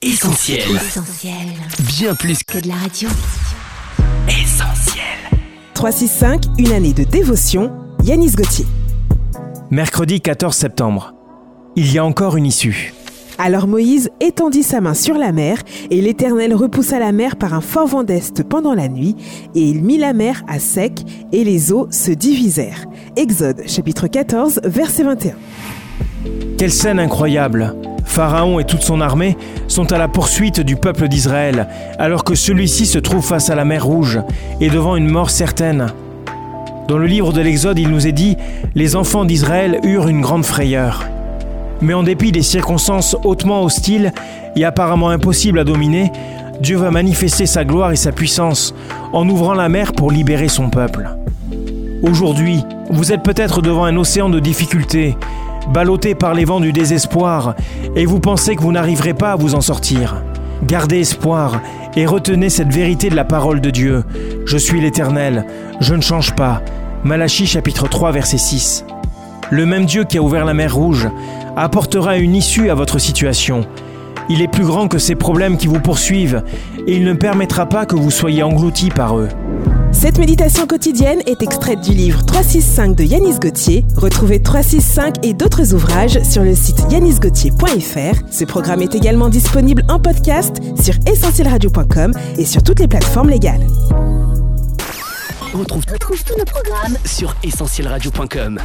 Essentiel. Essentiel. Bien plus Que de la radio. qu'essentiel. 365, une année de dévotion, Yanis Gauthier. Mercredi 14 septembre. Il y a encore une issue. Alors Moïse étendit sa main sur la mer, et l'Éternel repoussa la mer par un fort vent d'est pendant la nuit, et il mit la mer à sec, et les eaux se divisèrent. Exode chapitre 14, verset 21. Quelle scène incroyable Pharaon et toute son armée sont à la poursuite du peuple d'Israël, alors que celui-ci se trouve face à la mer Rouge et devant une mort certaine. Dans le livre de l'Exode, il nous est dit Les enfants d'Israël eurent une grande frayeur. Mais en dépit des circonstances hautement hostiles et apparemment impossibles à dominer, Dieu va manifester sa gloire et sa puissance en ouvrant la mer pour libérer son peuple. Aujourd'hui, vous êtes peut-être devant un océan de difficultés, ballotté par les vents du désespoir, et vous pensez que vous n'arriverez pas à vous en sortir. Gardez espoir et retenez cette vérité de la parole de Dieu. Je suis l'Éternel, je ne change pas. Malachie chapitre 3 verset 6. Le même Dieu qui a ouvert la mer Rouge apportera une issue à votre situation. Il est plus grand que ces problèmes qui vous poursuivent et il ne permettra pas que vous soyez engloutis par eux. Cette méditation quotidienne est extraite du livre 365 de Yanis Gauthier. Retrouvez 365 et d'autres ouvrages sur le site yanisgauthier.fr. Ce programme est également disponible en podcast sur essentielradio.com et sur toutes les plateformes légales. On retrouve, tous nos programmes sur essentielradio.com.